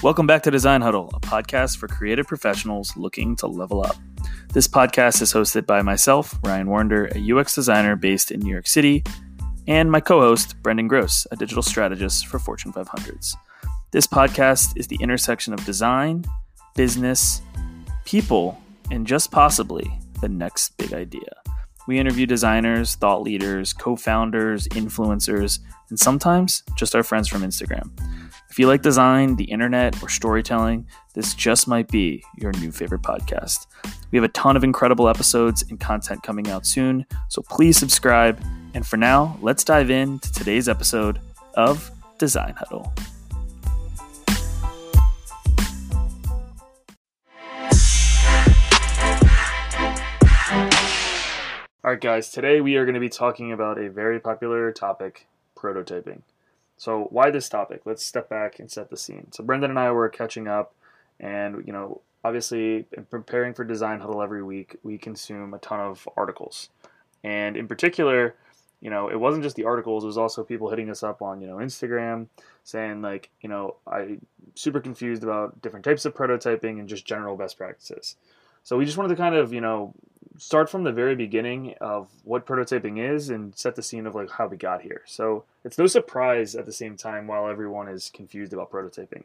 Welcome back to Design Huddle, a podcast for creative professionals looking to level up. This podcast is hosted by myself, Ryan Warner, a UX designer based in New York City, and my co host, Brendan Gross, a digital strategist for Fortune 500s. This podcast is the intersection of design, business, people, and just possibly the next big idea. We interview designers, thought leaders, co founders, influencers, and sometimes just our friends from Instagram. If you like design, the internet, or storytelling, this just might be your new favorite podcast. We have a ton of incredible episodes and content coming out soon, so please subscribe. And for now, let's dive into today's episode of Design Huddle. All right, guys, today we are going to be talking about a very popular topic prototyping. So, why this topic? Let's step back and set the scene. So, Brendan and I were catching up, and you know, obviously, in preparing for Design Huddle every week, we consume a ton of articles. And in particular, you know, it wasn't just the articles, it was also people hitting us up on, you know, Instagram saying, like, you know, I'm super confused about different types of prototyping and just general best practices. So, we just wanted to kind of, you know, start from the very beginning of what prototyping is and set the scene of like how we got here. So it's no surprise at the same time while everyone is confused about prototyping.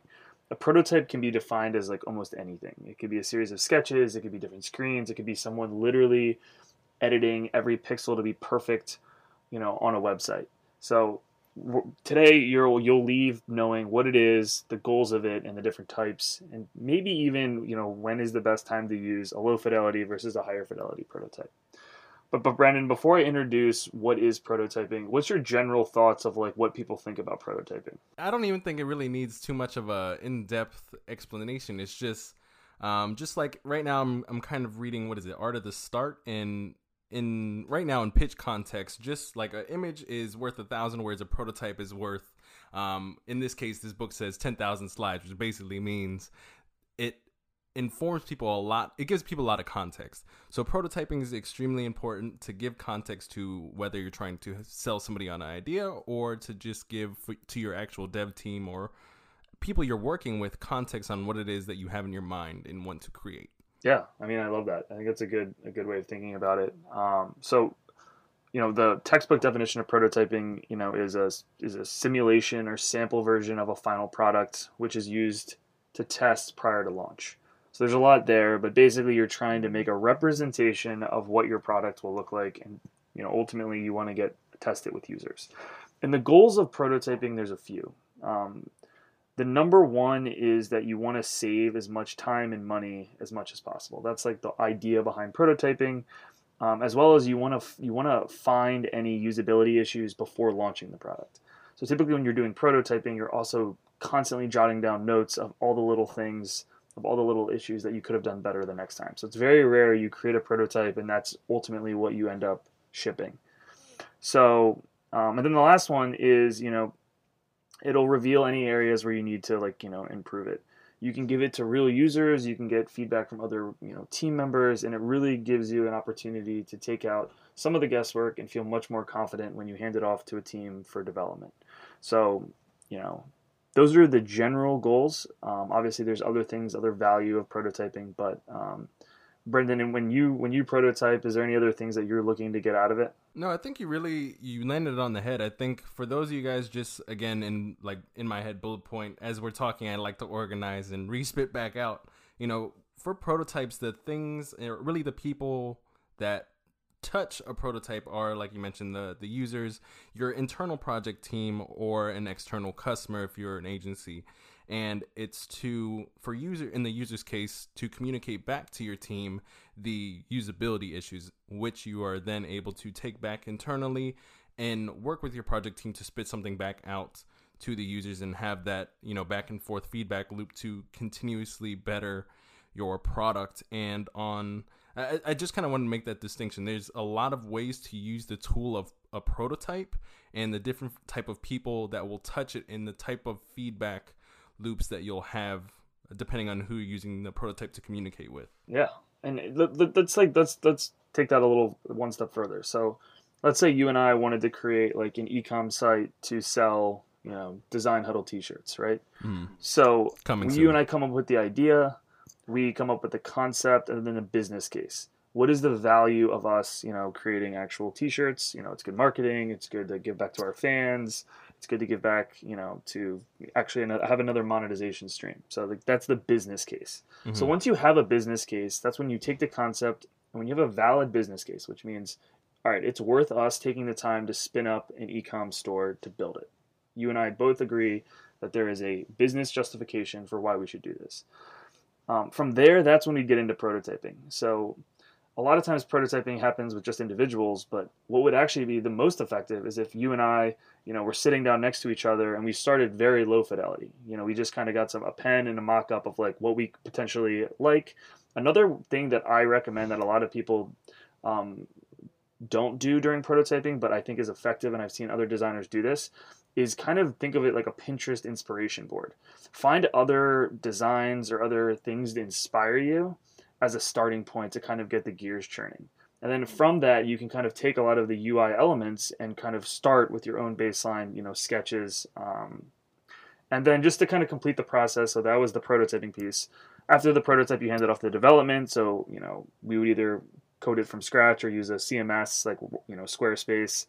A prototype can be defined as like almost anything. It could be a series of sketches, it could be different screens, it could be someone literally editing every pixel to be perfect, you know, on a website. So today you'll you'll leave knowing what it is, the goals of it, and the different types, and maybe even you know when is the best time to use a low fidelity versus a higher fidelity prototype. But but Brandon, before I introduce what is prototyping, what's your general thoughts of like what people think about prototyping? I don't even think it really needs too much of a in-depth explanation. It's just um, just like right now, I'm I'm kind of reading what is it, Art of the Start, and in right now in pitch context, just like an image is worth a thousand words, a prototype is worth. Um, in this case, this book says ten thousand slides, which basically means it informs people a lot. It gives people a lot of context. So prototyping is extremely important to give context to whether you're trying to sell somebody on an idea or to just give to your actual dev team or people you're working with context on what it is that you have in your mind and want to create. Yeah, I mean, I love that. I think that's a good a good way of thinking about it. Um, so, you know, the textbook definition of prototyping, you know, is a is a simulation or sample version of a final product, which is used to test prior to launch. So there's a lot there, but basically, you're trying to make a representation of what your product will look like, and you know, ultimately, you want to get test it with users. And the goals of prototyping, there's a few. Um, the number one is that you want to save as much time and money as much as possible. That's like the idea behind prototyping, um, as well as you want to you want to find any usability issues before launching the product. So typically, when you're doing prototyping, you're also constantly jotting down notes of all the little things, of all the little issues that you could have done better the next time. So it's very rare you create a prototype and that's ultimately what you end up shipping. So, um, and then the last one is you know it'll reveal any areas where you need to like you know improve it. You can give it to real users you can get feedback from other you know team members and it really gives you an opportunity to take out some of the guesswork and feel much more confident when you hand it off to a team for development. So you know those are the general goals. Um, obviously there's other things other value of prototyping but um, Brendan, and when you when you prototype, is there any other things that you're looking to get out of it? No, I think you really you landed it on the head. I think for those of you guys, just again in like in my head bullet point as we're talking, I like to organize and respit back out. You know, for prototypes, the things really the people that touch a prototype are like you mentioned the the users, your internal project team, or an external customer if you're an agency and it's to for user in the user's case to communicate back to your team the usability issues which you are then able to take back internally and work with your project team to spit something back out to the users and have that you know back and forth feedback loop to continuously better your product. And on I, I just kind of want to make that distinction. There's a lot of ways to use the tool of a prototype and the different type of people that will touch it and the type of feedback loops that you'll have depending on who you're using the prototype to communicate with. Yeah, and let's like let's let's take that a little one step further. So, let's say you and I wanted to create like an ecom site to sell you know design huddle t-shirts right Mm. so Coming you soon. and i come up with the idea we come up with the concept and then the business case what is the value of us you know creating actual t-shirts? You know it's good marketing it's good to give back to our fans it's good to give back you know to actually have another monetization stream. So like that's the business case. So Mhm. once you have a business case that's when you take the concept and when you have a valid business case which means all right it's worth us taking the time to spin up an e-com store to build it. You and i both agree that there is a business justification for why we should do this. Um, from there that's when we get into prototyping. So a lot of times prototyping happens with just individuals but what would actually be the most effective is if you and i you know we're sitting down next to each other and we started very low fidelity. You know we just kind of got some a pen and a mock-up of like what we potentially like. Another thing that i recommend that a lot of people um, don't do during prototyping but i think is effective and i've seen other designers do this is kind of think of it like a pinterest inspiration board. Find other designs or other things to inspire you as a starting point to kind of get the gears churning. And then from that, you can kind of take a lot of the UI elements and kind of start with your own baseline, you know, sketches. Um, and then just to kind of complete the process, so that was the prototyping piece. After the prototype, you hand it off to development. So, you know, we would either code it from scratch or use a CMS like, you know, Squarespace.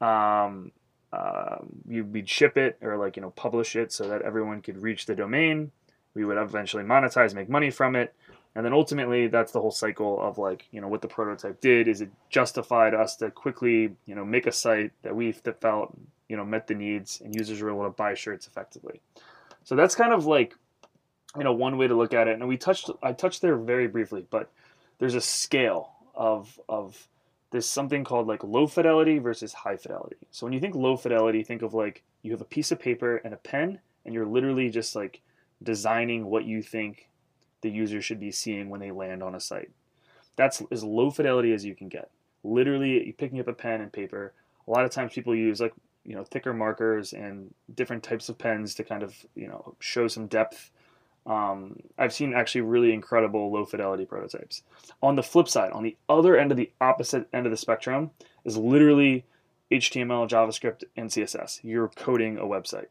Um, uh, we'd ship it or like, you know, publish it so that everyone could reach the domain. We would eventually monetize, make money from it and then ultimately that's the whole cycle of like you know what the prototype did. Is it justified us to quickly you know make a site that we that felt you know met the needs and users were able to buy shirts effectively? So that's kind of like you know one way to look at it. And we touched i touched there very briefly but there's a scale of of this something called like low fidelity versus high fidelity. So when you think low fidelity think of like you have a piece of paper and a pen and you're literally just like designing what you think the user should be seeing when they land on a site. That's as low fidelity as you can get. Literally, picking up a pen and paper. A lot of times, people use like you know thicker markers and different types of pens to kind of you know show some depth. Um, I've seen actually really incredible low fidelity prototypes. On the flip side, on the other end of the opposite end of the spectrum, is literally HTML, JavaScript, and CSS. You're coding a website.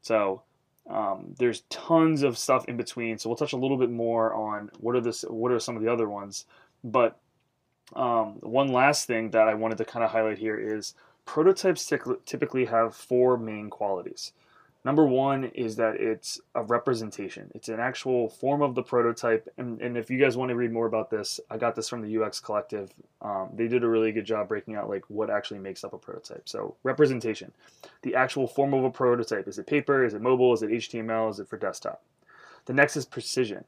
So um, there's tons of stuff in between, so we'll touch a little bit more on what are this, what are some of the other ones. But um, one last thing that I wanted to kind of highlight here is prototypes typically have four main qualities. Number one is that it's a representation. It's an actual form of the prototype. And, and if you guys want to read more about this, I got this from the UX Collective. Um, they did a really good job breaking out like what actually makes up a prototype. So representation, the actual form of a prototype. Is it paper? Is it mobile? Is it HTML? Is it for desktop? The next is precision.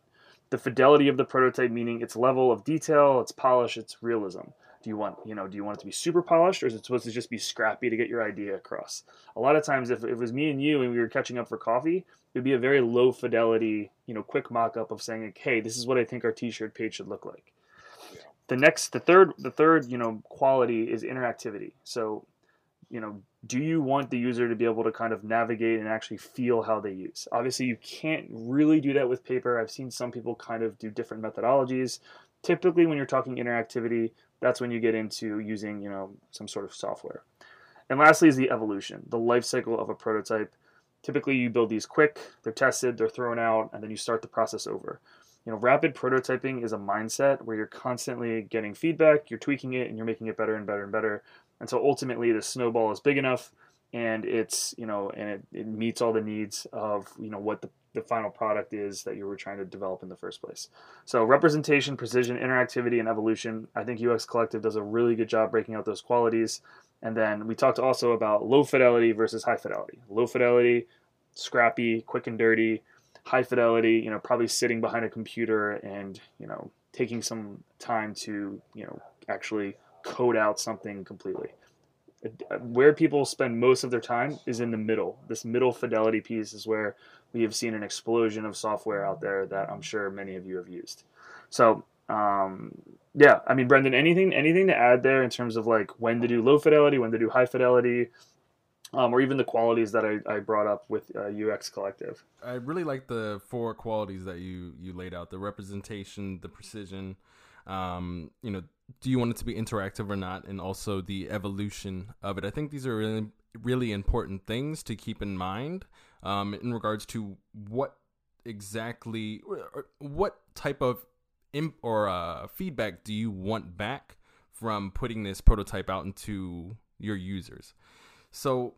The fidelity of the prototype, meaning its level of detail, its polish, its realism. Do you want, you know, do you want it to be super polished, or is it supposed to just be scrappy to get your idea across? A lot of times, if, if it was me and you and we were catching up for coffee, it would be a very low fidelity, you know, quick mock-up of saying, like, "Hey, this is what I think our T-shirt page should look like." The next, the third, the third, you know, quality is interactivity. So, you know, do you want the user to be able to kind of navigate and actually feel how they use? Obviously, you can't really do that with paper. I've seen some people kind of do different methodologies. Typically, when you're talking interactivity, that's when you get into using, you know, some sort of software. And lastly is the evolution, the life cycle of a prototype. Typically, you build these quick, they're tested, they're thrown out, and then you start the process over. You know, rapid prototyping is a mindset where you're constantly getting feedback, you're tweaking it, and you're making it better and better and better. And so ultimately, the snowball is big enough, and it's you know, and it, it meets all the needs of you know what the the final product is that you were trying to develop in the first place. So representation, precision, interactivity, and evolution. I think UX Collective does a really good job breaking out those qualities. And then we talked also about low fidelity versus high fidelity. Low fidelity, scrappy, quick and dirty. High fidelity, you know, probably sitting behind a computer and you know taking some time to you know actually code out something completely. Where people spend most of their time is in the middle. This middle fidelity piece is where we have seen an explosion of software out there that I'm sure many of you have used. So, um, yeah, I mean, Brendan, anything anything to add there in terms of like when to do low fidelity, when to do high fidelity, um, or even the qualities that I, I brought up with uh, UX Collective? I really like the four qualities that you you laid out: the representation, the precision, Um, you know, do you want it to be interactive or not, and also the evolution of it. I think these are really really important things to keep in mind um, in regards to what exactly what type of imp or uh, feedback do you want back from putting this prototype out into your users. So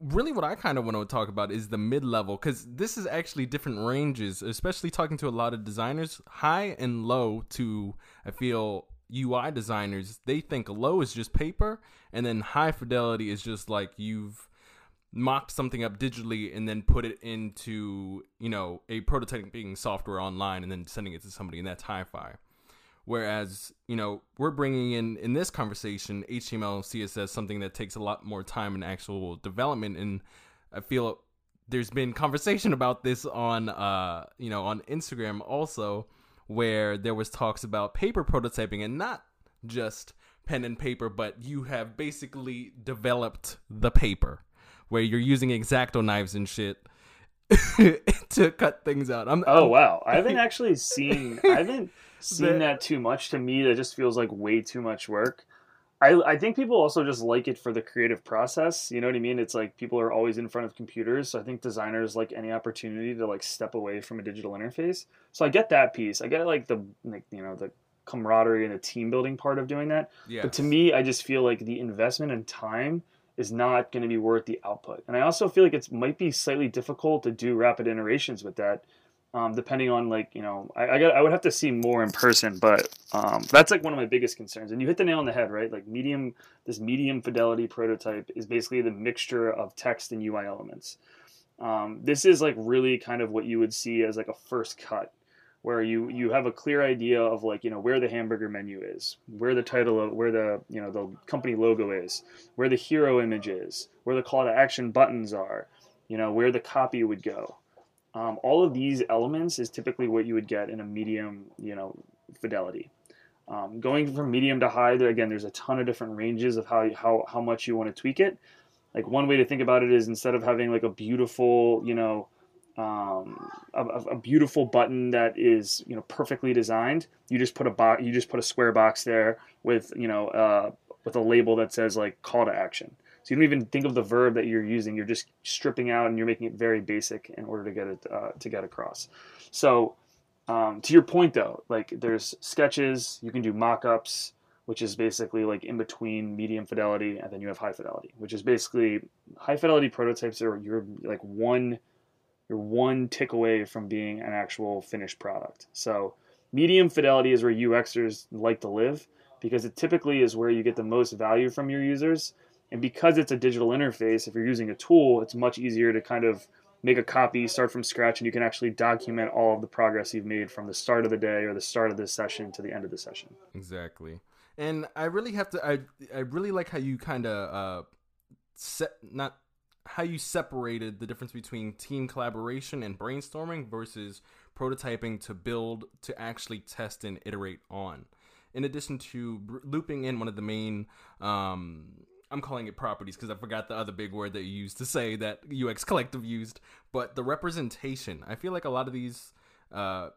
really what I kind of want to talk about is the mid level because this is actually different ranges, especially talking to a lot of designers, high and low to I feel UI designers, they think low is just paper and then high fidelity is just like you've mocked something up digitally and then put it into, you know, a prototyping software online and then sending it to somebody and that's hi-fi. Whereas, you know, we're bringing in in this conversation HTML, CSS, something that takes a lot more time and actual development. And I feel there's been conversation about this on, uh, you know, on Instagram also, where there was talks about paper prototyping and not just pen and paper, but you have basically developed the paper where you're using X-Acto knives and shit to cut things out. I'm, oh I'm, wow, I haven't actually seen. I haven't seen that too much. To me, that just feels like way too much work. I, I think people also just like it for the creative process. You know what I mean? It's like people are always in front of computers. So I think designers like any opportunity to like step away from a digital interface. So I get that piece. I get like the like, you know the camaraderie and the team building part of doing that. Yes. But to me, I just feel like the investment and time is not going to be worth the output. And I also feel like it might be slightly difficult to do rapid iterations with that um, depending on like you know I, I got I would have to see more in person, but um, that's like one of my biggest concerns. And you hit the nail on the head, right? Like medium this medium fidelity prototype is basically the mixture of text and UI elements. Um, this is like really kind of what you would see as like a first cut, where you you have a clear idea of like you know where the hamburger menu is, where the title of where the you know the company logo is, where the hero image is, where the call to action buttons are, you know where the copy would go um, all of these elements is typically what you would get in a medium, you know, fidelity. Um, going from medium to high, there again, there's a ton of different ranges of how how how much you want to tweak it. Like one way to think about it is instead of having like a beautiful, you know, um, a, a, beautiful button that is you know perfectly designed, you just put a box, you just put a square box there with you know uh, with a label that says like call to action. So you don't even think of the verb that you're using. You're just stripping out and you're making it very basic in order to get it uh, to get across. So um, to your point though, like there's sketches, you can do mock-ups, which is basically like in between medium fidelity, and then you have high fidelity, which is basically high fidelity prototypes are you're like one you're one tick away from being an actual finished product. So medium fidelity is where UXers like to live because it typically is where you get the most value from your users and because it's a digital interface, if you're using a tool, it's much easier to kind of make a copy, start from scratch, and you can actually document all of the progress you've made from the start of the day or the start of this session to the end of the session. Exactly. And I really have to I I really like how you kind of uh set not how you separated the difference between team collaboration and brainstorming versus prototyping to build to actually test and iterate on. In addition to looping in one of the main um, I'm calling it properties because I forgot the other big word that you used to say that UX Collective used. But the representation, I feel like a lot of these, uh,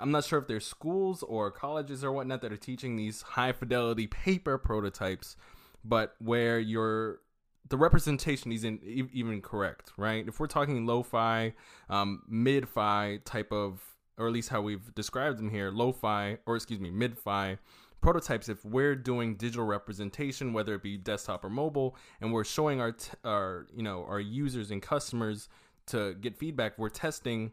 I'm not sure if they're schools or colleges or whatnot that are teaching these high fidelity paper prototypes, but where your the representation isn't even correct, right? If we're talking lo-fi, um, mid-fi type of, or at least how we've described them here, lo-fi, or excuse me, mid-fi prototypes if we're doing digital representation whether it be desktop or mobile and we're showing our t- our you know our users and customers to get feedback we're testing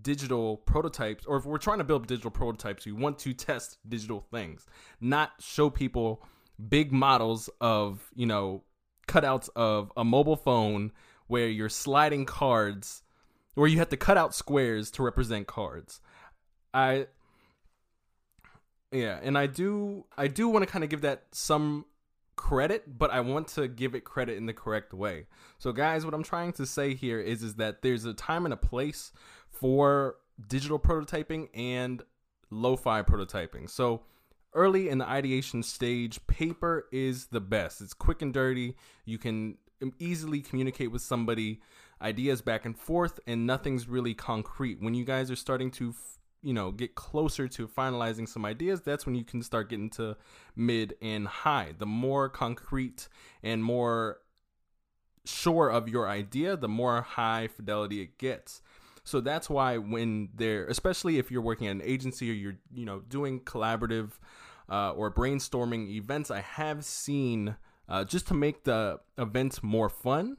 digital prototypes or if we're trying to build digital prototypes we want to test digital things not show people big models of you know cutouts of a mobile phone where you're sliding cards where you have to cut out squares to represent cards i yeah, and I do I do want to kind of give that some credit, but I want to give it credit in the correct way. So guys, what I'm trying to say here is is that there's a time and a place for digital prototyping and lo-fi prototyping. So early in the ideation stage, paper is the best. It's quick and dirty. You can easily communicate with somebody, ideas back and forth, and nothing's really concrete. When you guys are starting to you know get closer to finalizing some ideas that's when you can start getting to mid and high the more concrete and more sure of your idea the more high fidelity it gets so that's why when they're especially if you're working at an agency or you're you know doing collaborative uh, or brainstorming events i have seen uh, just to make the events more fun.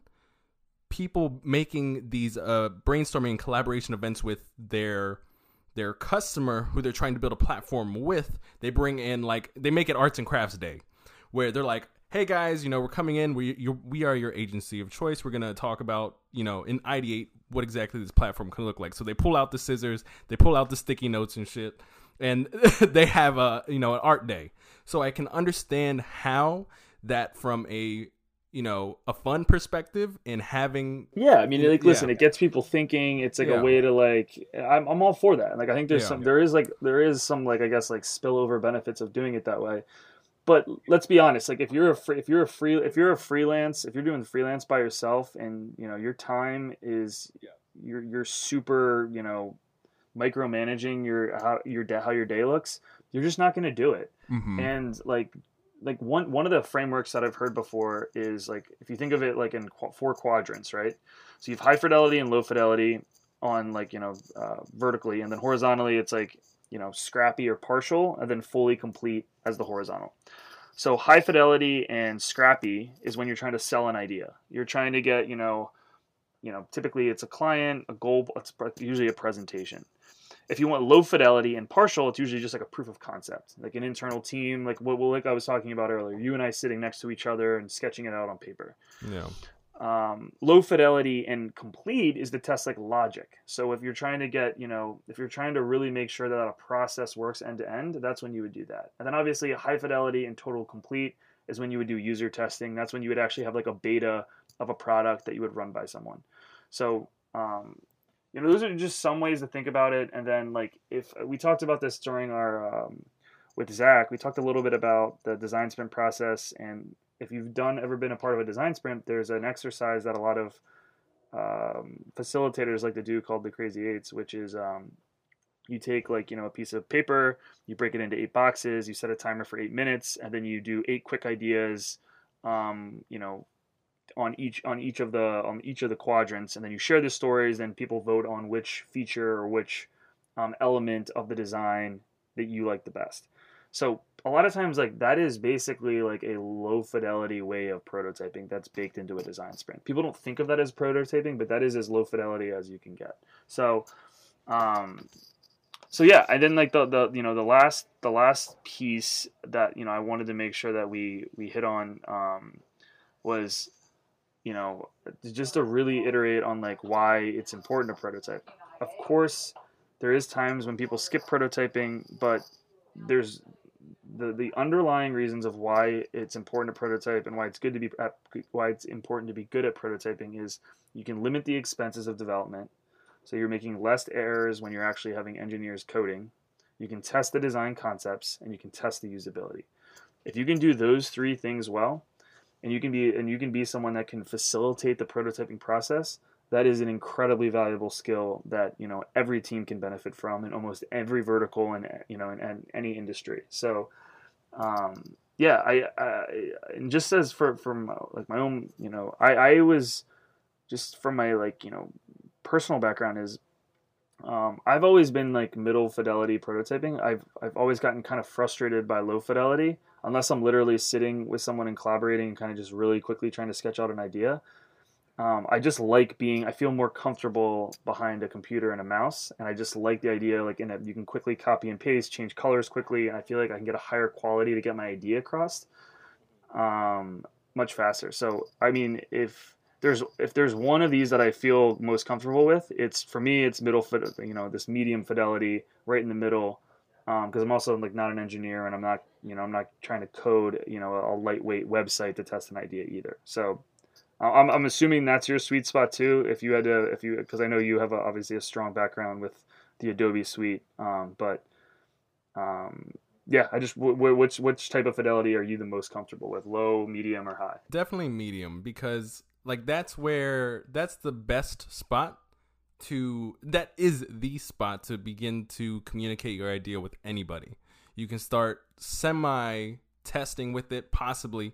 People making these uh, brainstorming and collaboration events with their their customer who they're trying to build a platform with they bring in like they make it arts and crafts day where they're like hey guys you know we're coming in. We we are your agency of choice. We're to talk about you know and ideate what exactly this platform can look like. So they pull out the scissors they pull out the sticky notes and shit and they have a you know an art day so i can understand how that from a you know a fun perspective and having yeah i mean like listen Yeah. it gets people thinking it's like Yeah. a way to like I'm, I'm all for that like i think there's Yeah. some there is like there is some like i guess like spillover benefits of doing it that way but let's be honest like if you're a free if you're a free if you're a freelance if you're doing freelance by yourself and you know your time is you're you're super you know micromanaging your how your day how your day looks you're just not going to do it Mhm. and like like one one of the frameworks that I've heard before is like if you think of it like in qu- four quadrants, right? So you have high fidelity and low fidelity on like you know uh, vertically, and then horizontally it's like you know scrappy or partial, and then fully complete as the horizontal. So high fidelity and scrappy is when you're trying to sell an idea. You're trying to get you know you know typically it's a client, a goal, it's usually a presentation if you want low fidelity and partial, it's usually just like a proof of concept, like an internal team, like what like I was talking about earlier. You and I sitting next to each other and sketching it out on paper. yeah Um, low fidelity and complete is to test like logic. So if you're trying to get, you know, if you're trying to really make sure that a process works end to end, that's when you would do that. And then obviously high fidelity and total complete is when you would do user testing. That's when you would actually have like a beta of a product that you would run by someone. So um, you know those are just some ways to think about it and then like if we talked about this during our um, with zach we talked a little bit about the design sprint process and if you've done ever been a part of a design sprint there's an exercise that a lot of um, facilitators like to do called the crazy eights which is um, you take like you know a piece of paper you break it into eight boxes you set a timer for eight minutes and then you do eight quick ideas um, you know on each on each of the on each of the quadrants and then you share the stories and people vote on which feature or which um, element of the design that you like the best. So a lot of times like that is basically like a low fidelity way of prototyping that's baked into a design sprint. People don't think of that as prototyping but that is as low fidelity as you can get. So um so yeah and then like the, the you know the last the last piece that you know i wanted to make sure that we we hit on um was you know just to really iterate on like why it's important to prototype. Of course there is times when people skip prototyping but there's the the underlying reasons of why it's important to prototype and why it's good to be why it's important to be good at prototyping is you can limit the expenses of development. So you're making less errors when you're actually having engineers coding. You can test the design concepts and you can test the usability. If you can do those three things well and you can be and you can be someone that can facilitate the prototyping process that is an incredibly valuable skill that you know every team can benefit from in almost every vertical and you know in, in any industry so um, yeah I, I and just as for from like my own you know I, I was just from my like you know personal background is um, I've always been like middle fidelity prototyping. I've I've always gotten kind of frustrated by low fidelity unless I'm literally sitting with someone and collaborating and kind of just really quickly trying to sketch out an idea. Um, I just like being. I feel more comfortable behind a computer and a mouse, and I just like the idea. Like in a, you can quickly copy and paste, change colors quickly, and I feel like I can get a higher quality to get my idea across um, much faster. So I mean, if there's if there's one of these that I feel most comfortable with, it's for me it's middle you know, this medium fidelity right in the middle, because I'm also like not an engineer and I'm not you know I'm not trying to code you know a lightweight website to test an idea either. So uh, I'm I'm assuming that's your sweet spot too. If you had to if you because I know you have a, obviously a strong background with the Adobe suite, um, but um, yeah, I just w- w- which which type of fidelity are you the most comfortable with, low, medium, or high? definitely medium because like that's where that's the best spot to that is the spot to begin to communicate your idea with anybody. You can start semi testing with it, possibly.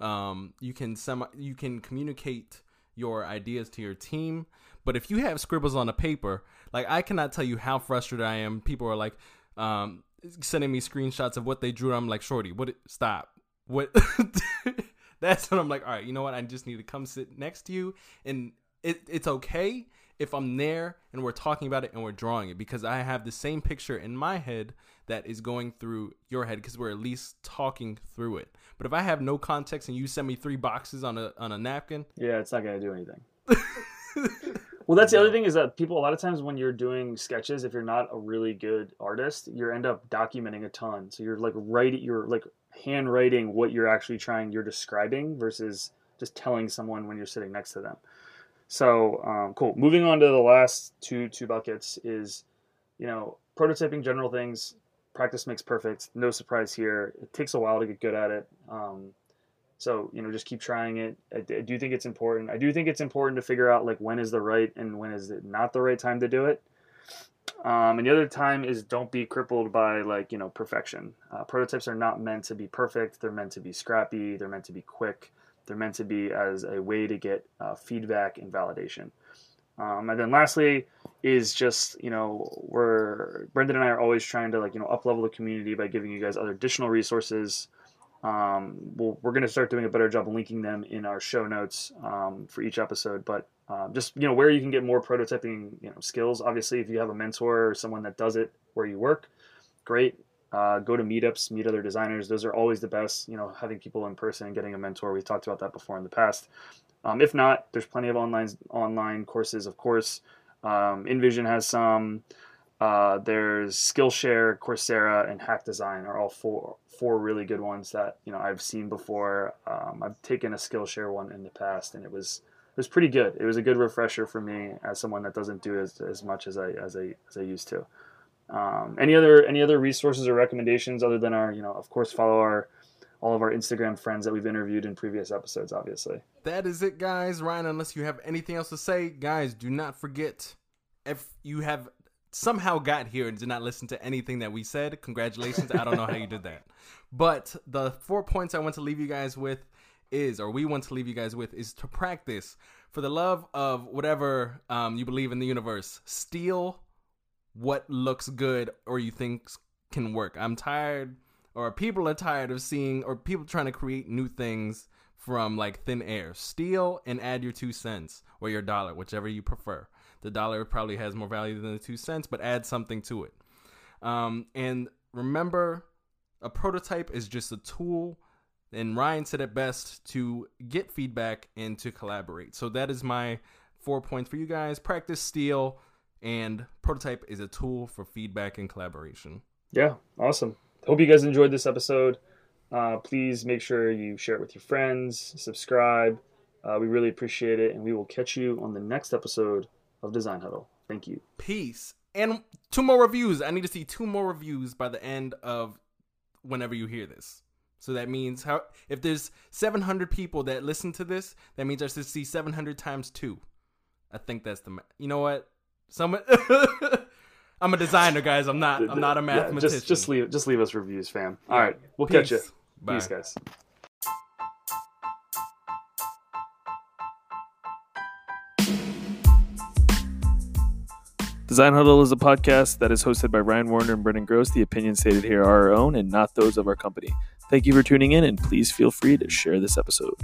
Um, you can semi you can communicate your ideas to your team. But if you have scribbles on a paper, like I cannot tell you how frustrated I am. People are like um, sending me screenshots of what they drew. I'm like, shorty, what? Stop. What? That's when I'm like, all right, you know what? I just need to come sit next to you, and it, it's okay if I'm there and we're talking about it and we're drawing it because I have the same picture in my head that is going through your head because we're at least talking through it. But if I have no context and you send me three boxes on a on a napkin, yeah, it's not gonna do anything. well, that's the other thing is that people a lot of times when you're doing sketches, if you're not a really good artist, you end up documenting a ton. So you're like writing, you're like handwriting what you're actually trying, you're describing versus just telling someone when you're sitting next to them. So um, cool. Moving on to the last two two buckets is, you know, prototyping general things. Practice makes perfect. No surprise here. It takes a while to get good at it. Um, so you know, just keep trying it. I, I, do think it's important. I do think it's important to figure out like when is the right and when is it not the right time to do it. Um, and the other time is don't be crippled by like you know perfection. Uh, prototypes are not meant to be perfect. They're meant to be scrappy. They're meant to be quick. They're meant to be as a way to get uh, feedback and validation. Um, and then lastly is just you know we're Brendan and I are always trying to like you know up level the community by giving you guys other additional resources. Um, we'll, we're going to start doing a better job linking them in our show notes um, for each episode. But um, just you know where you can get more prototyping you know skills. Obviously, if you have a mentor or someone that does it where you work, great. Uh, go to meetups, meet other designers. Those are always the best. You know, having people in person and getting a mentor. We've talked about that before in the past. Um, if not, there's plenty of online online courses, of course. Um, InVision has some. Uh, there's Skillshare, Coursera, and Hack Design are all four four really good ones that you know I've seen before. Um, I've taken a Skillshare one in the past, and it was it was pretty good. It was a good refresher for me as someone that doesn't do as, as much as I as I as I used to. Um, any other any other resources or recommendations other than our you know of course follow our all of our Instagram friends that we've interviewed in previous episodes, obviously. That is it, guys. Ryan, unless you have anything else to say, guys, do not forget if you have somehow got here and did not listen to anything that we said, congratulations. I don't know how you did that. But the four points I want to leave you guys with is, or we want to leave you guys with, is to practice for the love of whatever um, you believe in the universe. Steal what looks good or you think can work. I'm tired, or people are tired of seeing, or people trying to create new things from like thin air. Steal and add your two cents or your dollar, whichever you prefer. The dollar probably has more value than the two cents, but add something to it. Um, and remember, a prototype is just a tool and Ryan said it best to get feedback and to collaborate. So that is my four points for you guys. Practice steal and prototype is a tool for feedback and collaboration. Yeah, awesome. Hope you guys enjoyed this episode. Uh, please make sure you share it with your friends, subscribe. Uh, we really appreciate it, and we will catch you on the next episode of Design Huddle. Thank you. Peace. And two more reviews. I need to see two more reviews by the end of whenever you hear this. So that means how if there's 700 people that listen to this, that means I should see 700 times two. I think that's the. You know what? Someone. I'm a designer, guys. I'm not. I'm not a mathematician. Yeah, just, just leave. Just leave us reviews, fam. All right, we'll Peace. catch you. Bye. Peace, guys. Design Huddle is a podcast that is hosted by Ryan Warner and Brendan Gross. The opinions stated here are our own and not those of our company. Thank you for tuning in, and please feel free to share this episode.